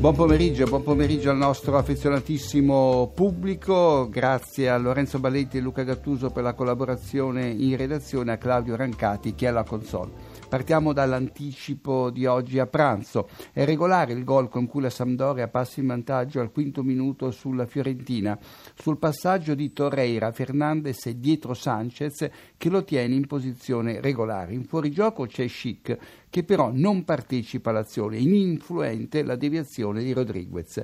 Buon pomeriggio, buon pomeriggio al nostro affezionatissimo pubblico, grazie a Lorenzo Balletti e Luca Gattuso per la collaborazione in redazione, a Claudio Rancati che è alla console. Partiamo dall'anticipo di oggi a pranzo. È regolare il gol con cui la Sampdoria passa in vantaggio al quinto minuto sulla Fiorentina. Sul passaggio di Torreira, Fernandez è dietro Sanchez che lo tiene in posizione regolare. In fuorigioco c'è Schick che però non partecipa all'azione. Ininfluente la deviazione di Rodriguez.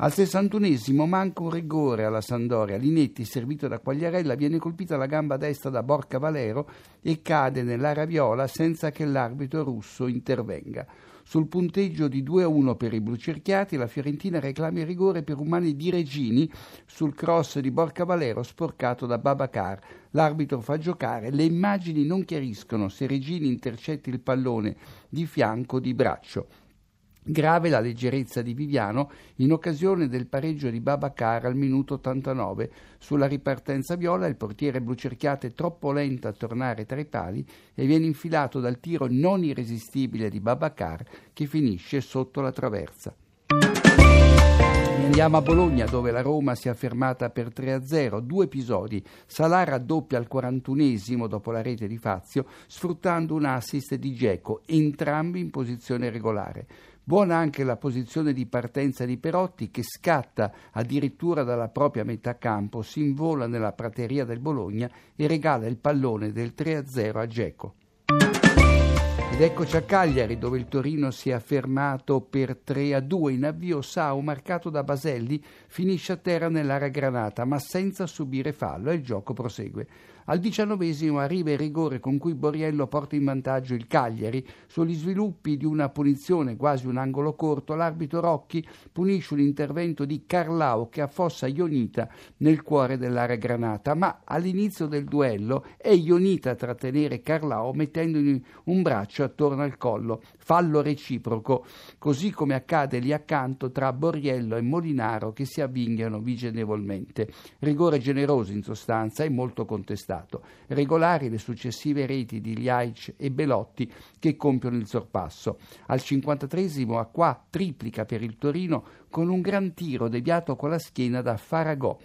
Al 61esimo manca un rigore alla Sandoria. Linetti, servito da Quagliarella, viene colpita la gamba destra da Borca Valero e cade nell'area viola senza che l'arbitro russo intervenga. Sul punteggio di 2-1 per i blucerchiati, la Fiorentina reclama il rigore per un mani di Regini sul cross di Borca Valero sporcato da Babacar. L'arbitro fa giocare, le immagini non chiariscono se Regini intercetti il pallone di fianco o di braccio. Grave la leggerezza di Viviano in occasione del pareggio di Babacar al minuto 89. Sulla ripartenza viola il portiere blucerchiato è troppo lento a tornare tra i pali e viene infilato dal tiro non irresistibile di Babacar che finisce sotto la traversa. Andiamo a Bologna dove la Roma si è fermata per 3-0, due episodi. Salà raddoppia al 41esimo dopo la rete di Fazio sfruttando un assist di Geco, entrambi in posizione regolare. Buona anche la posizione di partenza di Perotti che scatta addirittura dalla propria metà campo, si invola nella prateria del Bologna e regala il pallone del 3-0 a Geco. Ed eccoci a Cagliari dove il Torino si è affermato per 3-2 in avvio Sau marcato da Baselli finisce a terra nell'area granata ma senza subire fallo e il gioco prosegue. Al diciannovesimo arriva il rigore con cui Borriello porta in vantaggio il Cagliari. Sugli sviluppi di una punizione, quasi un angolo corto, l'arbitro Rocchi punisce un intervento di Carlao che affossa Ionita nel cuore dell'area granata. Ma all'inizio del duello è Ionita a trattenere Carlao mettendogli un braccio attorno al collo. Fallo reciproco, così come accade lì accanto tra Borriello e Molinaro che si avvinghiano vigendevolmente. Rigore generoso in sostanza e molto contestato stato. Regolari le successive reti di Liaic e Belotti che compiono il sorpasso. Al 53esimo Acqua triplica per il Torino con un gran tiro deviato con la schiena da Faragò.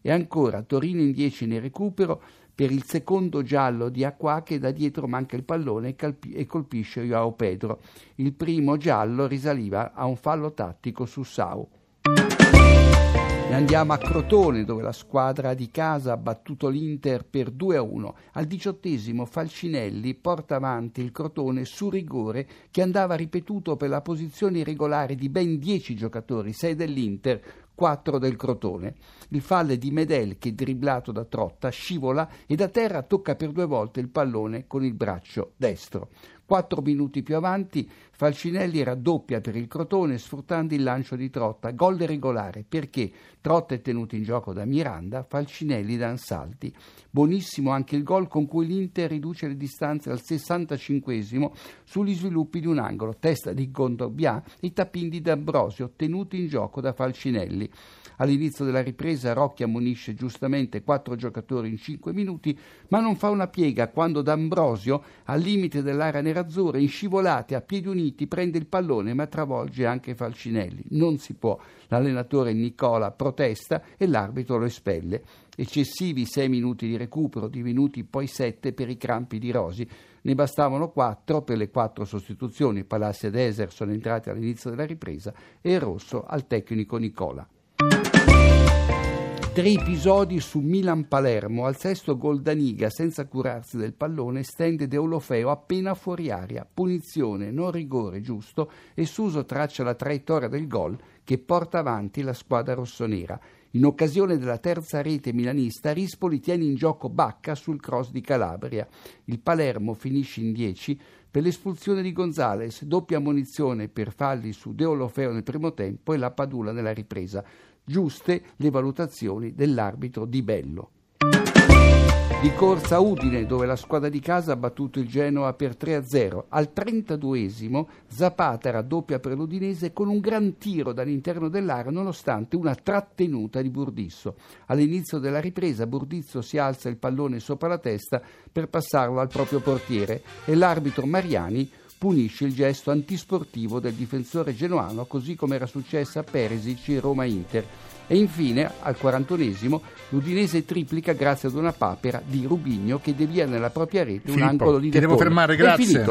E ancora Torino in 10 nel recupero per il secondo giallo di Acqua che da dietro manca il pallone e, colpisce Joao Pedro. Il primo giallo risaliva a un fallo tattico su Sau. Andiamo a Crotone dove la squadra di casa ha battuto l'Inter per 2-1. Al diciottesimo Falcinelli porta avanti il Crotone su rigore che andava ripetuto per la posizione irregolare di ben 10 giocatori, 6 dell'Inter, 4 del Crotone. Il falle di Medel che dribblato da Trotta scivola e da terra tocca per due volte il pallone con il braccio destro. Quattro minuti più avanti Falcinelli raddoppia per il Crotone sfruttando il lancio di Trotta, gol regolare perché Trotta è tenuto in gioco da Miranda, Falcinelli da Ansalti. Buonissimo anche il gol con cui l'Inter riduce le distanze al 65 sugli sviluppi di un angolo, testa di Gondobbia e tappin di D'Ambrosio tenuti in gioco da Falcinelli. All'inizio della ripresa Rocchi ammonisce giustamente quattro giocatori in cinque minuti, ma non fa una piega quando D'Ambrosio, al limite dell'area nerazzurra, in scivolate a piedi uniti, prende il pallone ma travolge anche Falcinelli. Non si può. L'allenatore Nicola protesta e l'arbitro lo espelle. Eccessivi sei minuti di recupero, divenuti poi sette per i crampi di Rosi. Ne bastavano quattro per le quattro sostituzioni. Palassi ed Eser sono entrati all'inizio della ripresa e Rosso al tecnico Nicola. Tre episodi su Milan-Palermo. Al sesto gol Daniga, senza curarsi del pallone, stende Deulofeo appena fuori aria. Punizione, non rigore, giusto, e Suso traccia la traiettoria del gol che porta avanti la squadra rossonera. In occasione della terza rete milanista, Rispoli tiene in gioco Bacca sul cross di Calabria. Il Palermo finisce in 10 per l'espulsione di Gonzales, doppia munizione per falli su Deolofeo nel primo tempo e la Padula nella ripresa giuste le valutazioni dell'arbitro Di Bello. di corsa Udine dove la squadra di casa ha battuto il Genoa per 3-0. Al 32esimo Zapata raddoppia per l'Udinese con un gran tiro dall'interno dell'area nonostante una trattenuta di Burdisso. All'inizio della ripresa Burdisso si alza il pallone sopra la testa per passarlo al proprio portiere e l'arbitro Mariani punisce il gesto antisportivo del difensore genoano così come era successo a Perisic in Roma-Inter. E infine, al 41esimo, l'Udinese triplica grazie ad una papera di Rubigno che devia nella propria rete Filippo, un angolo di ti devo fermare, grazie.